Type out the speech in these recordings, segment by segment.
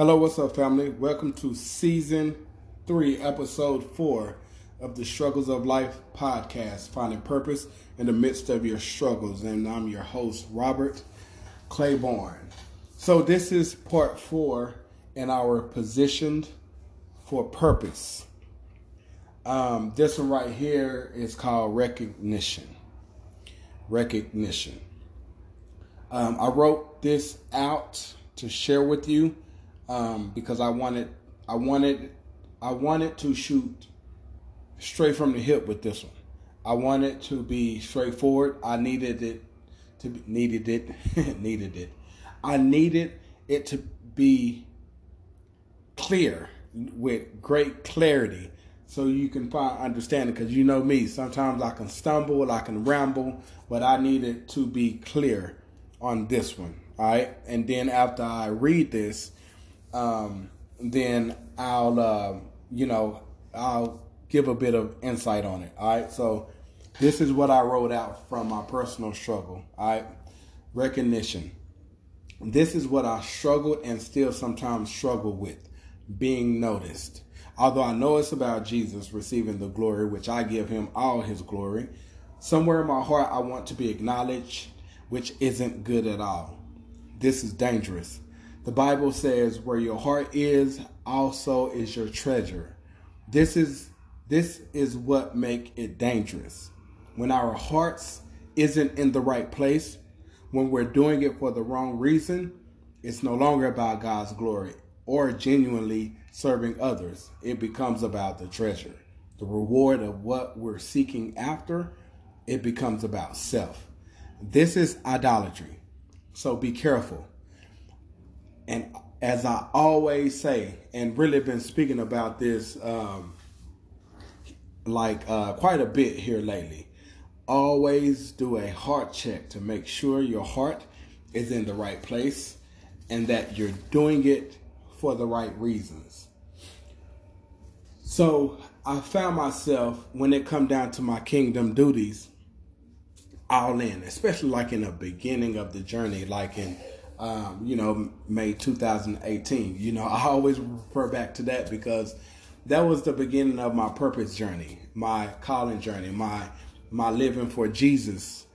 Hello, what's up, family? Welcome to season three, episode four of the Struggles of Life podcast, finding purpose in the midst of your struggles. And I'm your host, Robert Claiborne. So, this is part four in our positioned for purpose. Um, this one right here is called recognition. Recognition. Um, I wrote this out to share with you um, because I wanted, I wanted, I wanted to shoot straight from the hip with this one. I wanted to be straightforward. I needed it to be, needed it needed it. I needed it to be clear with great clarity so you can find understanding because you know me sometimes i can stumble i can ramble but i needed to be clear on this one all right and then after i read this um, then i'll uh, you know i'll give a bit of insight on it all right so this is what i wrote out from my personal struggle all right recognition this is what i struggled and still sometimes struggle with being noticed. Although I know it's about Jesus receiving the glory, which I give him all his glory, somewhere in my heart I want to be acknowledged, which isn't good at all. This is dangerous. The Bible says, where your heart is, also is your treasure. This is this is what make it dangerous. When our hearts isn't in the right place, when we're doing it for the wrong reason, it's no longer about God's glory or genuinely serving others, it becomes about the treasure. The reward of what we're seeking after, it becomes about self. This is idolatry. So be careful. And as I always say, and really been speaking about this um, like uh, quite a bit here lately, always do a heart check to make sure your heart is in the right place and that you're doing it for the right reasons. So I found myself when it come down to my kingdom duties, all in, especially like in the beginning of the journey, like in um, you know May 2018. You know I always refer back to that because that was the beginning of my purpose journey, my calling journey, my my living for Jesus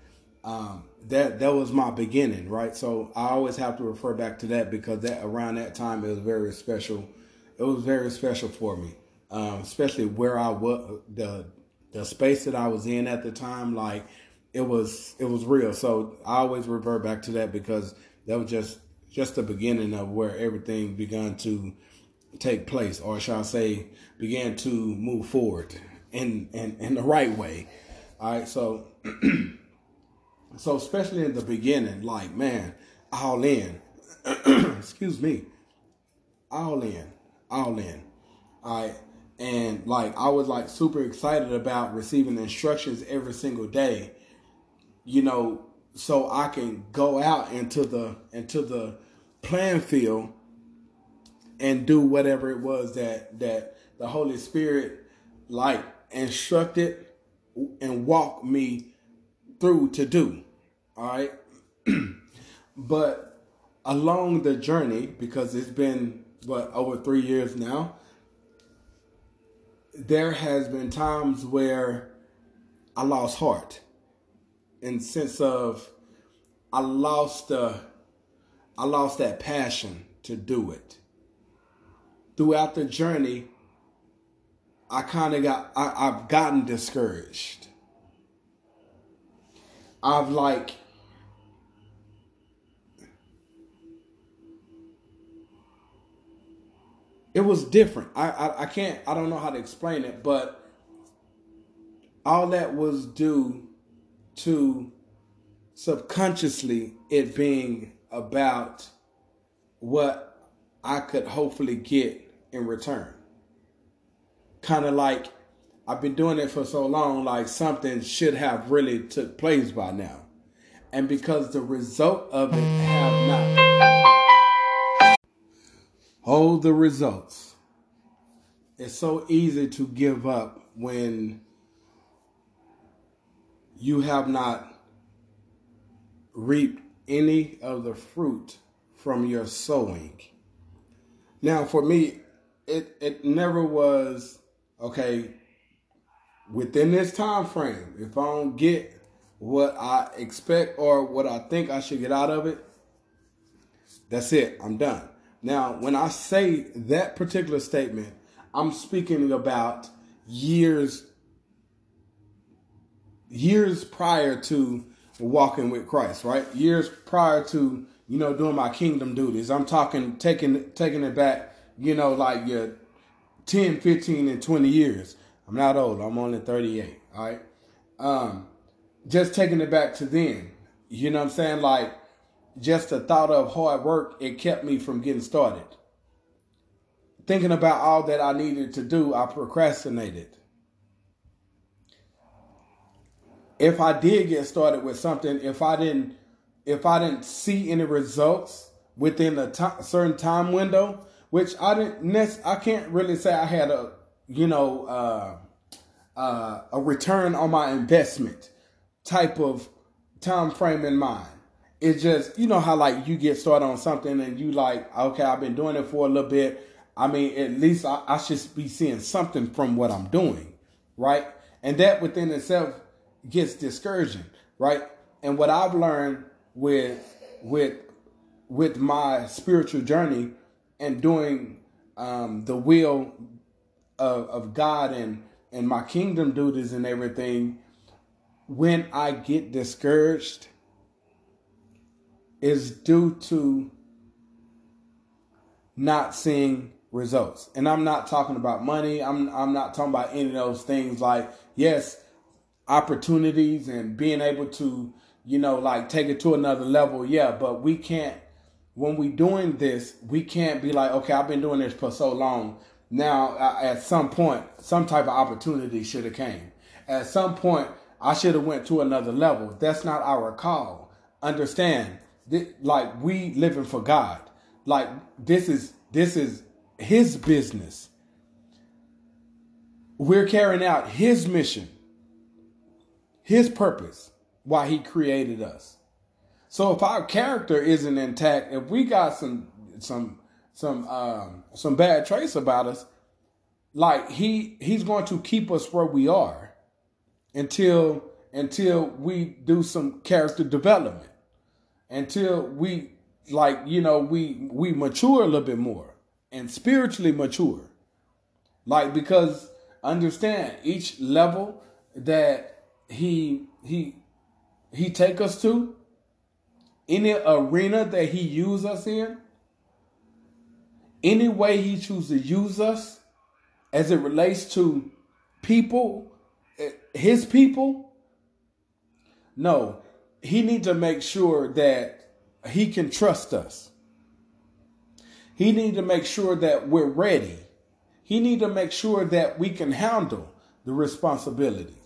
um, that that was my beginning, right? So I always have to refer back to that because that around that time it was very special. It was very special for me, um, especially where I was the the space that I was in at the time. Like it was it was real. So I always revert back to that because that was just just the beginning of where everything began to take place, or shall I say, began to move forward in in, in the right way. All right, so. So especially in the beginning, like man, all in. Excuse me. All in. All in. All right. And like I was like super excited about receiving instructions every single day, you know, so I can go out into the into the playing field and do whatever it was that that the Holy Spirit like instructed and walked me through to do. All right. but along the journey, because it's been, what, over three years now, there has been times where I lost heart in sense of I lost uh, I lost that passion to do it. Throughout the journey, I kind of got I, I've gotten discouraged. I've like it was different. I, I, I can't I don't know how to explain it, but all that was due to subconsciously it being about what I could hopefully get in return. Kind of like I've been doing it for so long, like something should have really took place by now. And because the result of it have not hold the results. It's so easy to give up when you have not reaped any of the fruit from your sowing. Now, for me, it it never was okay. Within this time frame, if I don't get what I expect or what I think I should get out of it, that's it. I'm done. Now, when I say that particular statement, I'm speaking about years years prior to walking with Christ, right? Years prior to, you know, doing my kingdom duties. I'm talking taking taking it back, you know, like your 10, 15 and 20 years. I'm not old. I'm only 38, all right? Um just taking it back to then. You know what I'm saying? Like just the thought of hard work, it kept me from getting started. Thinking about all that I needed to do, I procrastinated. If I did get started with something, if I didn't if I didn't see any results within a t- certain time window, which I didn't I can't really say I had a you know uh, uh, a return on my investment type of time frame in mind it's just you know how like you get started on something and you like okay I've been doing it for a little bit. I mean at least I, I should be seeing something from what I'm doing, right? And that within itself gets discouraging, right? And what I've learned with with with my spiritual journey and doing um, the will of, of God and and my kingdom duties and everything, when I get discouraged is due to not seeing results. And I'm not talking about money. I'm I'm not talking about any of those things like yes, opportunities and being able to, you know, like take it to another level. Yeah, but we can't when we doing this, we can't be like, okay, I've been doing this for so long. Now, at some point, some type of opportunity should have came. At some point, I should have went to another level. That's not our call. Understand? like we living for God. Like this is this is his business. We're carrying out his mission, his purpose, why he created us. So if our character isn't intact, if we got some some some um, some bad traits about us, like he he's going to keep us where we are until until we do some character development until we like you know we we mature a little bit more and spiritually mature like because understand each level that he he he take us to any arena that he use us in any way he chooses to use us as it relates to people eh, his people no he need to make sure that he can trust us. He need to make sure that we're ready. He need to make sure that we can handle the responsibilities.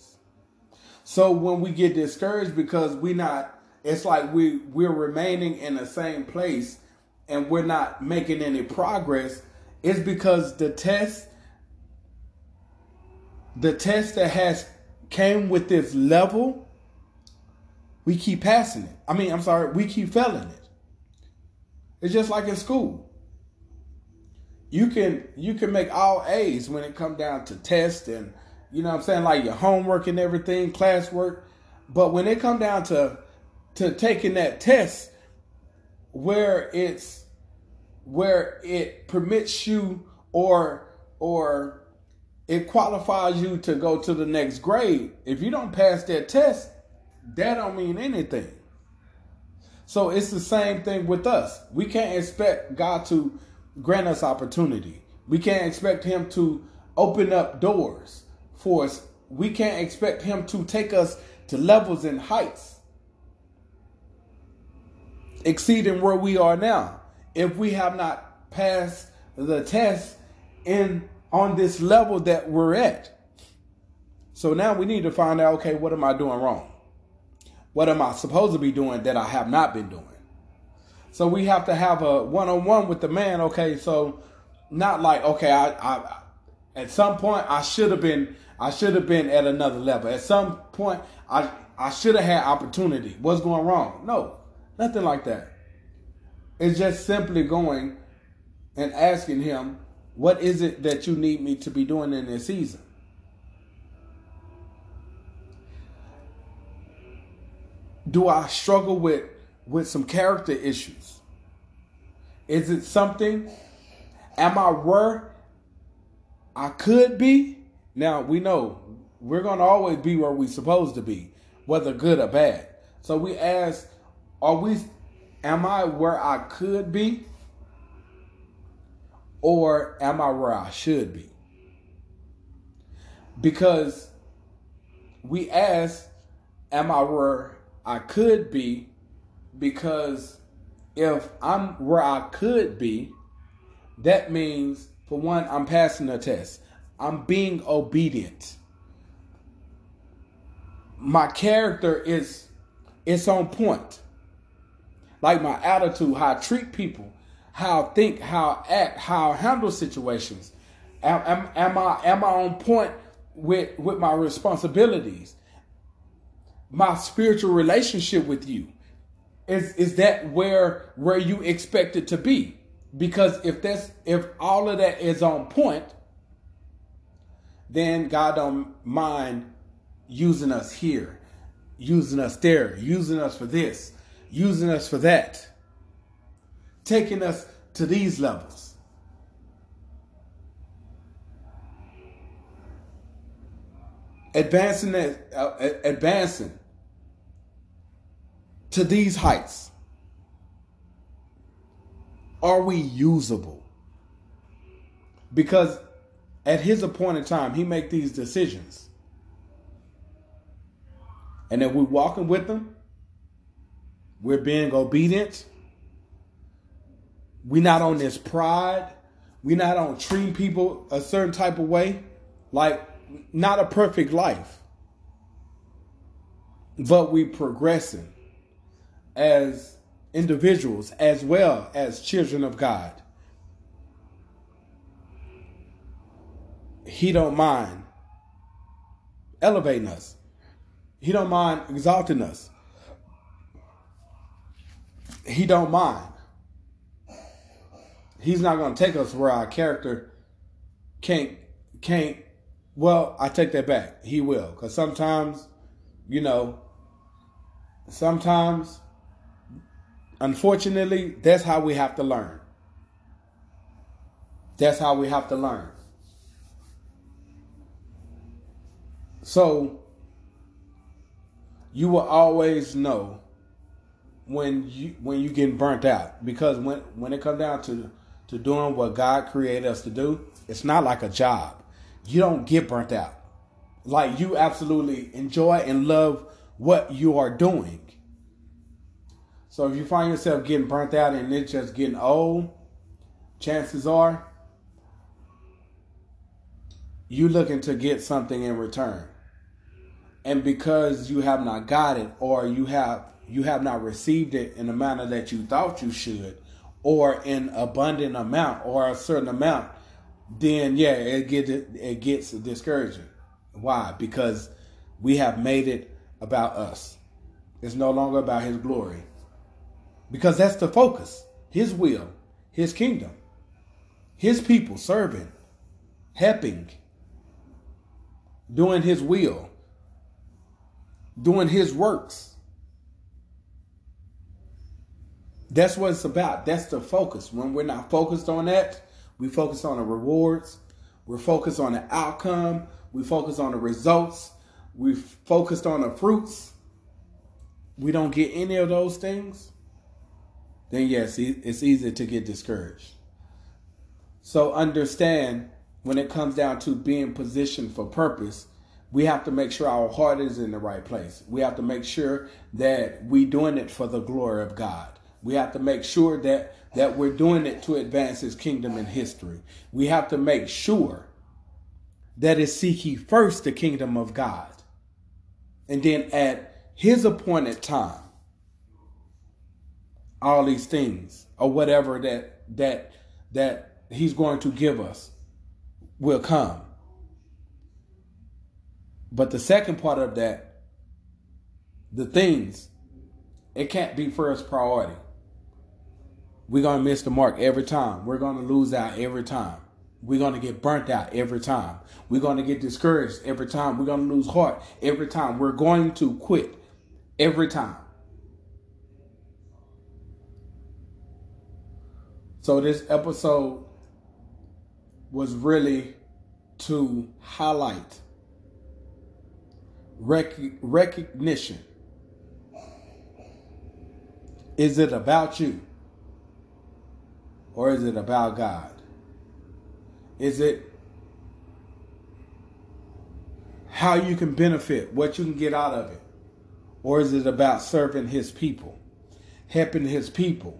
So when we get discouraged because we not, it's like we we're remaining in the same place and we're not making any progress. It's because the test, the test that has came with this level we keep passing it. I mean, I'm sorry, we keep failing it. It's just like in school. You can you can make all A's when it come down to test and you know what I'm saying, like your homework and everything, classwork. But when it come down to to taking that test where it's where it permits you or or it qualifies you to go to the next grade, if you don't pass that test, that don't mean anything. So it's the same thing with us. We can't expect God to grant us opportunity. We can't expect him to open up doors for us. We can't expect him to take us to levels and heights exceeding where we are now if we have not passed the test in on this level that we're at. So now we need to find out okay, what am I doing wrong? What am I supposed to be doing that I have not been doing? So we have to have a one on one with the man. Okay, so not like okay, I, I at some point I should have been I should have been at another level. At some point I I should have had opportunity. What's going wrong? No, nothing like that. It's just simply going and asking him, What is it that you need me to be doing in this season? Do I struggle with with some character issues? Is it something? Am I where I could be? Now we know we're gonna always be where we're supposed to be, whether good or bad. So we ask, are we am I where I could be? Or am I where I should be? Because we ask, am I where I could be? Because if I'm where I could be, that means, for one, I'm passing the test. I'm being obedient. My character is it's on point. Like my attitude, how I treat people, how I think, how I act, how I handle situations. Am, am, am I am I on point with with my responsibilities? My spiritual relationship with you is is that where where you expect it to be? Because if that's if all of that is on point, then God don't mind using us here, using us there, using us for this, using us for that, taking us to these levels. Advancing that, uh, advancing to these heights. Are we usable? Because at his appointed time, he make these decisions. And if we're walking with him, we're being obedient. We're not on this pride. We're not on treating people a certain type of way. Like, not a perfect life. But we progressing as individuals as well as children of God. He don't mind elevating us. He don't mind exalting us. He don't mind. He's not going to take us where our character can't can't. Well, I take that back. He will, because sometimes, you know, sometimes, unfortunately, that's how we have to learn. That's how we have to learn. So you will always know when you when you getting burnt out because when when it comes down to to doing what God created us to do, it's not like a job. You don't get burnt out. Like you absolutely enjoy and love what you are doing. So if you find yourself getting burnt out and it's just getting old, chances are you looking to get something in return and because you have not got it or you have you have not received it in the manner that you thought you should or in abundant amount or a certain amount then yeah it gets it gets discouraging. Why? Because we have made it about us. It's no longer about his glory. Because that's the focus. His will. His kingdom. His people serving helping doing his will doing his works. That's what it's about. That's the focus. When we're not focused on that, we focus on the rewards. We're focused on the outcome. We focus on the results. We focused on the fruits. We don't get any of those things. Then yes, it's easy to get discouraged. So understand when it comes down to being positioned for purpose, we have to make sure our heart is in the right place. We have to make sure that we're doing it for the glory of God. We have to make sure that that we're doing it to advance his kingdom and history. We have to make sure that is seek ye first the kingdom of God. And then at his appointed time, all these things or whatever that that that he's going to give us will come. But the second part of that, the things, it can't be first priority. We're going to miss the mark every time. We're going to lose out every time. We're going to get burnt out every time. We're going to get discouraged every time. We're going to lose heart every time. We're going to quit every time. So, this episode was really to highlight rec- recognition. Is it about you? Or is it about God? Is it how you can benefit, what you can get out of it? Or is it about serving His people, helping His people,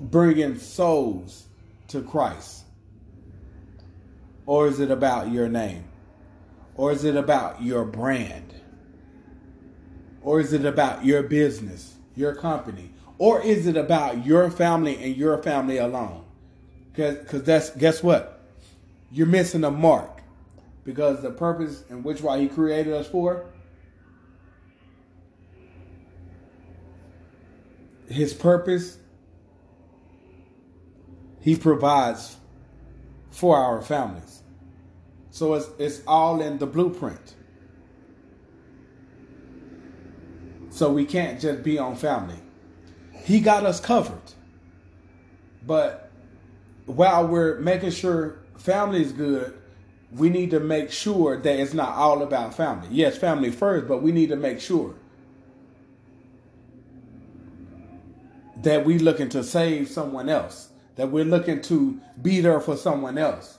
bringing souls to Christ? Or is it about your name? Or is it about your brand? Or is it about your business, your company? Or is it about your family and your family alone? Because that's guess what? You're missing a mark. Because the purpose and which why he created us for, his purpose, he provides for our families. So it's it's all in the blueprint. So we can't just be on family. He got us covered. But while we're making sure family is good, we need to make sure that it's not all about family. Yes, family first, but we need to make sure that we're looking to save someone else, that we're looking to be there for someone else.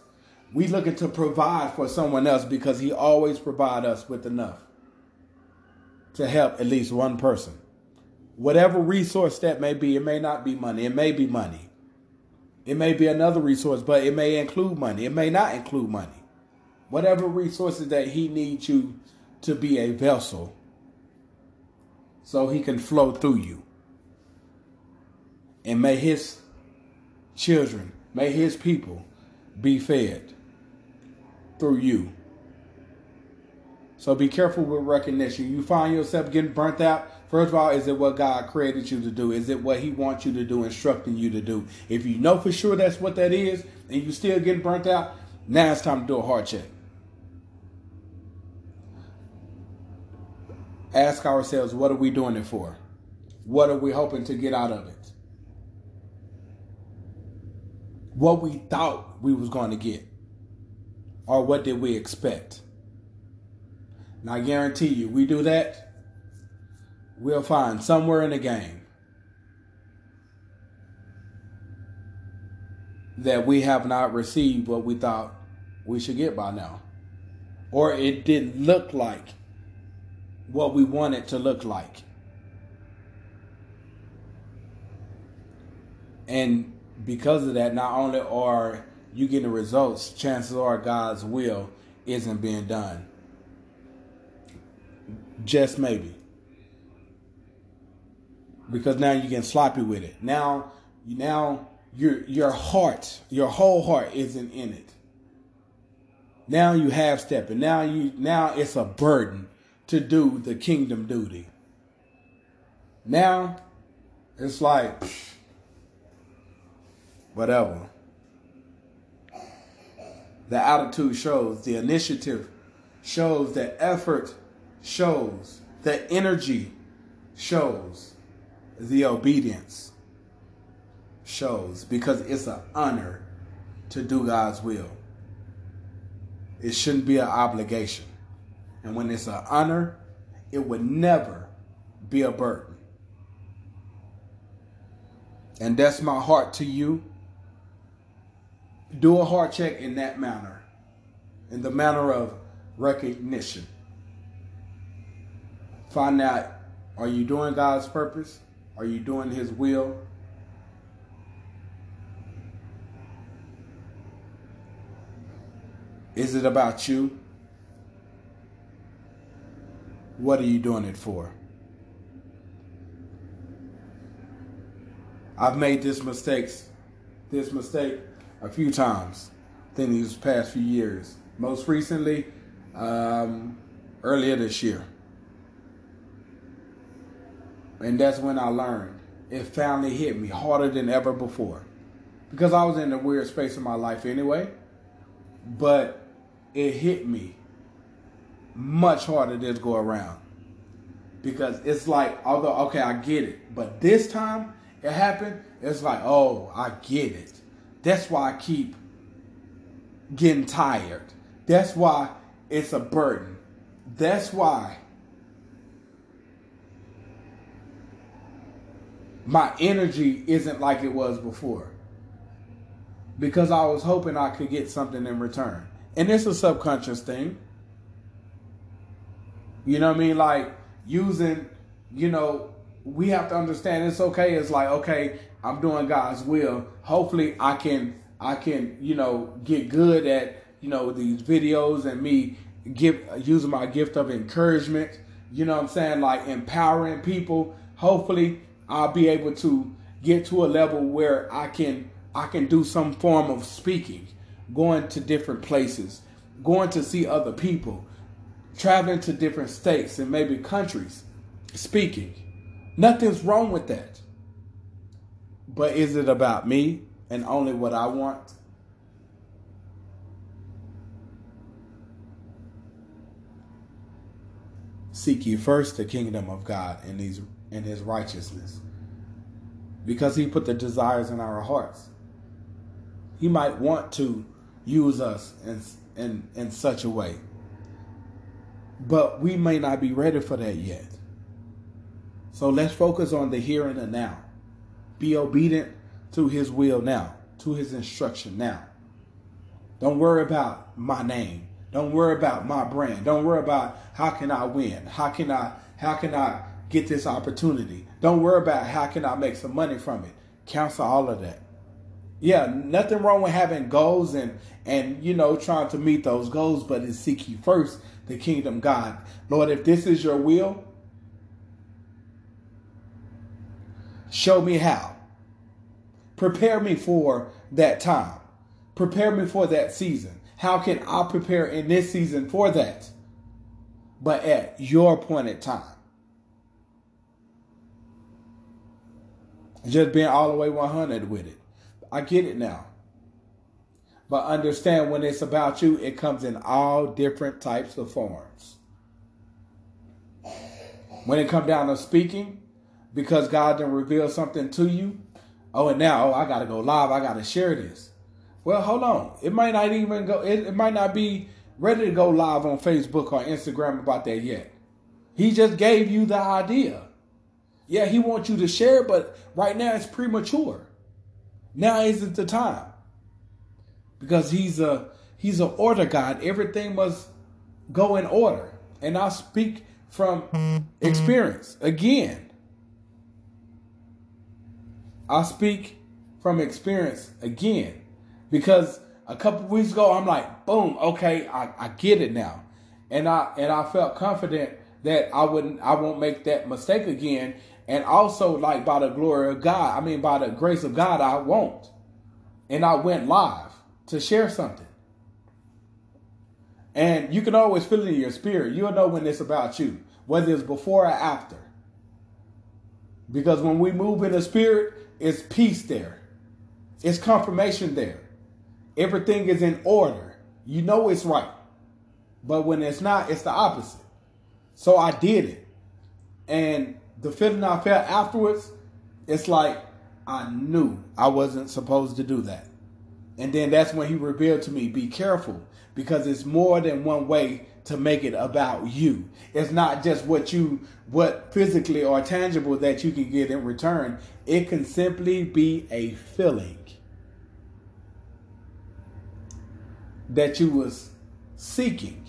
We looking to provide for someone else because he always provide us with enough to help at least one person. Whatever resource that may be, it may not be money, it may be money. It may be another resource, but it may include money. It may not include money. Whatever resources that he needs you to be a vessel so he can flow through you. And may his children, may his people be fed through you. So be careful with recognition. You find yourself getting burnt out First of all, is it what God created you to do? Is it what He wants you to do, instructing you to do? If you know for sure that's what that is, and you still getting burnt out, now it's time to do a heart check. Ask ourselves, what are we doing it for? What are we hoping to get out of it? What we thought we was going to get, or what did we expect? And I guarantee you, we do that we'll find somewhere in the game that we have not received what we thought we should get by now. Or it didn't look like what we wanted to look like. And because of that, not only are you getting results, chances are God's will isn't being done. Just maybe because now you're getting sloppy with it. Now, now your your heart, your whole heart isn't in it. Now you have stepping. Now you now it's a burden to do the kingdom duty. Now it's like whatever. The attitude shows, the initiative shows, the effort shows, the energy shows the obedience shows because it's an honor to do God's will. It shouldn't be an obligation. And when it's an honor, it would never be a burden. And that's my heart to you. Do a heart check in that manner, in the manner of recognition. Find out are you doing God's purpose? Are you doing His will? Is it about you? What are you doing it for? I've made this mistakes, this mistake a few times in these past few years. Most recently, um, earlier this year. And that's when I learned it finally hit me harder than ever before. Because I was in a weird space in my life anyway. But it hit me much harder this go around. Because it's like, although, okay, I get it. But this time it happened, it's like, oh, I get it. That's why I keep getting tired. That's why it's a burden. That's why my energy isn't like it was before. Because I was hoping I could get something in return. And it's a subconscious thing. You know what I mean? Like using, you know, we have to understand it's okay. It's like, okay, I'm doing God's will. Hopefully I can I can, you know, get good at, you know, these videos and me give using my gift of encouragement, you know what I'm saying, like empowering people. Hopefully I'll be able to get to a level where I can I can do some form of speaking, going to different places, going to see other people, traveling to different states and maybe countries, speaking. Nothing's wrong with that. But is it about me and only what I want? Seek ye first the kingdom of God and these and his righteousness. Because he put the desires in our hearts. He might want to use us in, in, in such a way. But we may not be ready for that yet. So let's focus on the here and the now. Be obedient to his will now, to his instruction now. Don't worry about my name. Don't worry about my brand. Don't worry about how can I win? How can I how can I get this opportunity? Don't worry about how can I make some money from it. Cancel all of that. Yeah, nothing wrong with having goals and and you know trying to meet those goals, but it's seek ye first the kingdom God. Lord, if this is your will, show me how. Prepare me for that time. Prepare me for that season. How can I prepare in this season for that? But at your appointed time. Just being all the way 100 with it. I get it now. But understand when it's about you, it comes in all different types of forms. When it comes down to speaking, because God didn't reveal something to you, oh, and now oh, I got to go live. I got to share this. Well, hold on. It might not even go. It, it might not be ready to go live on Facebook or Instagram about that yet. He just gave you the idea. Yeah, he wants you to share, but right now it's premature. Now isn't the time. Because he's a he's an order God. Everything must go in order. And I speak from experience. Again. I speak from experience again. Because a couple weeks ago I'm like, boom, okay, I, I get it now. And I and I felt confident that I wouldn't I won't make that mistake again and also, like by the glory of God, I mean by the grace of God, I won't. And I went live to share something. And you can always feel it in your spirit. You'll know when it's about you, whether it's before or after. Because when we move in the spirit, it's peace there. It's confirmation there. Everything is in order. You know it's right. But when it's not, it's the opposite. So I did it. And the feeling I felt afterwards, it's like I knew I wasn't supposed to do that. And then that's when he revealed to me, be careful because it's more than one way to make it about you. It's not just what you what physically or tangible that you can get in return. It can simply be a feeling that you was seeking.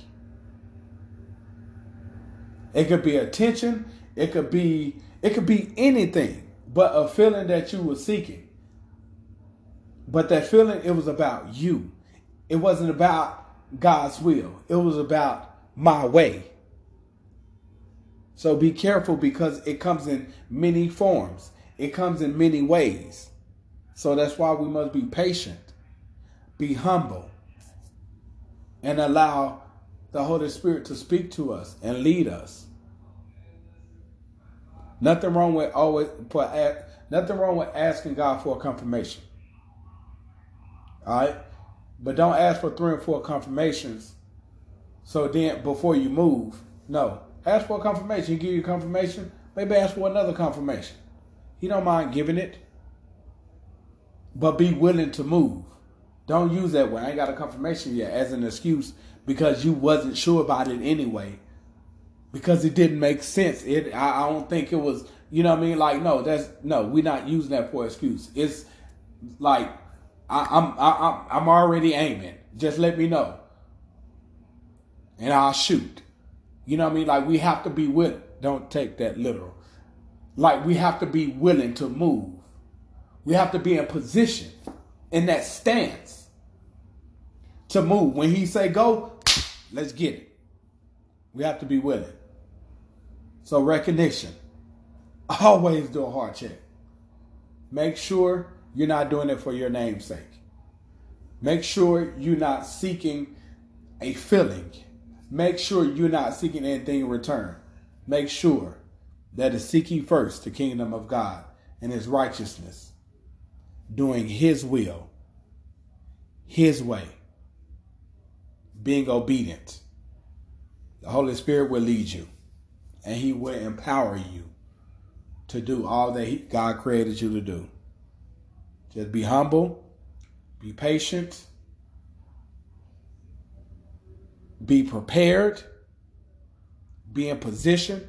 It could be attention, it could be it could be anything but a feeling that you were seeking. But that feeling it was about you. It wasn't about God's will. It was about my way. So be careful because it comes in many forms. It comes in many ways. So that's why we must be patient, be humble, and allow the Holy Spirit to speak to us and lead us. Nothing wrong with always, Nothing wrong with asking God for a confirmation. All right? But don't ask for three or four confirmations. So then, before you move, no. Ask for a confirmation. He give you a confirmation. Maybe ask for another confirmation. He don't mind giving it. But be willing to move. Don't use that way. I ain't got a confirmation yet as an excuse because you wasn't sure about it anyway. Because it didn't make sense. It I, I don't think it was you know what I mean? Like, no, that's no, we're not using that for excuse. It's like I, I'm I, I'm already aiming. Just let me know, and I'll shoot. You know what I mean? Like we have to be willing. Don't take that literal. Like we have to be willing to move. We have to be in position, in that stance, to move. When he say go, let's get it. We have to be willing. So recognition. Always do a heart check. Make sure you're not doing it for your namesake. Make sure you're not seeking a feeling. Make sure you're not seeking anything in return. Make sure that is seeking first the kingdom of God and his righteousness, doing his will, his way, being obedient. The Holy Spirit will lead you and he will empower you to do all that he, God created you to do. Just be humble, be patient, be prepared, be in position,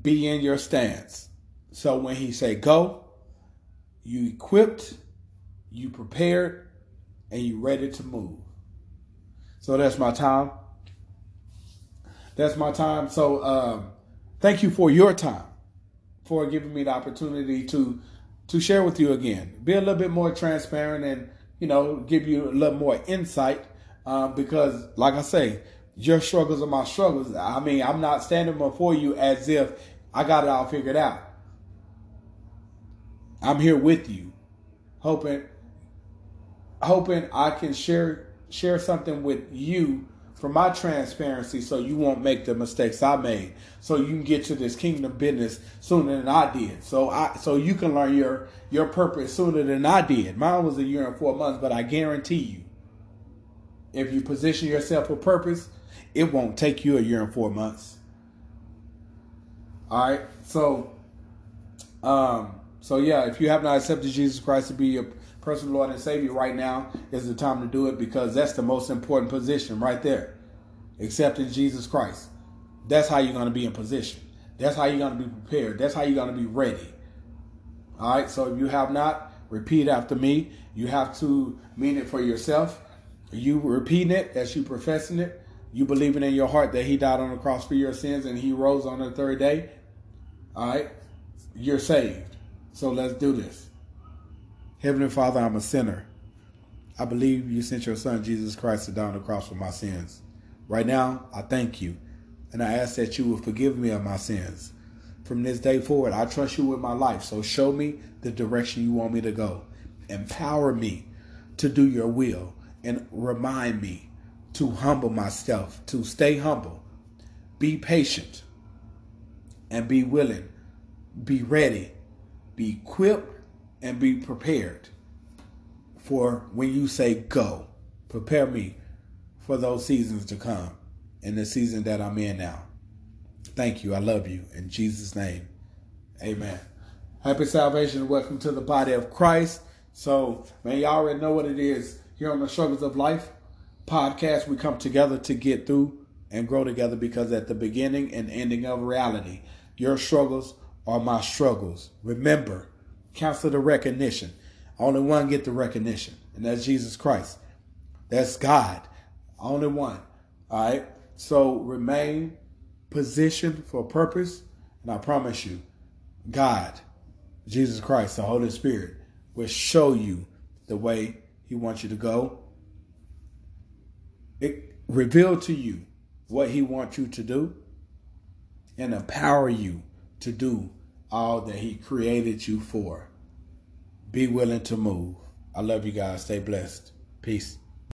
be in your stance. So when he say go, you equipped, you prepared, and you ready to move. So that's my time. That's my time. So um, thank you for your time, for giving me the opportunity to to share with you again. Be a little bit more transparent and you know give you a little more insight uh, because, like I say, your struggles are my struggles. I mean, I'm not standing before you as if I got it all figured out. I'm here with you, hoping hoping I can share share something with you for my transparency so you won't make the mistakes I made. So you can get to this kingdom business sooner than I did. So I so you can learn your your purpose sooner than I did. Mine was a year and four months, but I guarantee you, if you position yourself for purpose, it won't take you a year and four months. All right. So um so yeah, if you have not accepted Jesus Christ to be your personal Lord and Savior right now is the time to do it because that's the most important position right there. Accepting Jesus Christ. That's how you're going to be in position. That's how you're going to be prepared. That's how you're going to be ready. All right. So if you have not, repeat after me. You have to mean it for yourself. You repeating it as you professing it. You believing in your heart that He died on the cross for your sins and He rose on the third day. All right. You're saved. So let's do this. Heavenly Father, I'm a sinner. I believe you sent your son, Jesus Christ, to die on the cross for my sins. Right now, I thank you, and I ask that you will forgive me of my sins. From this day forward, I trust you with my life, so show me the direction you want me to go. Empower me to do your will, and remind me to humble myself, to stay humble, be patient, and be willing, be ready, be equipped and be prepared for when you say go. Prepare me for those seasons to come and the season that I'm in now. Thank you. I love you. In Jesus' name, amen. Happy salvation. Welcome to the body of Christ. So, man, y'all already know what it is here on the Struggles of Life podcast. We come together to get through and grow together because at the beginning and ending of reality, your struggles are my struggles. Remember, Cancel the recognition. Only one get the recognition, and that's Jesus Christ. That's God. Only one. All right. So remain positioned for purpose, and I promise you, God, Jesus Christ, the Holy Spirit, will show you the way He wants you to go. It reveal to you what He wants you to do, and empower you to do all that He created you for. Be willing to move. I love you guys. Stay blessed. Peace.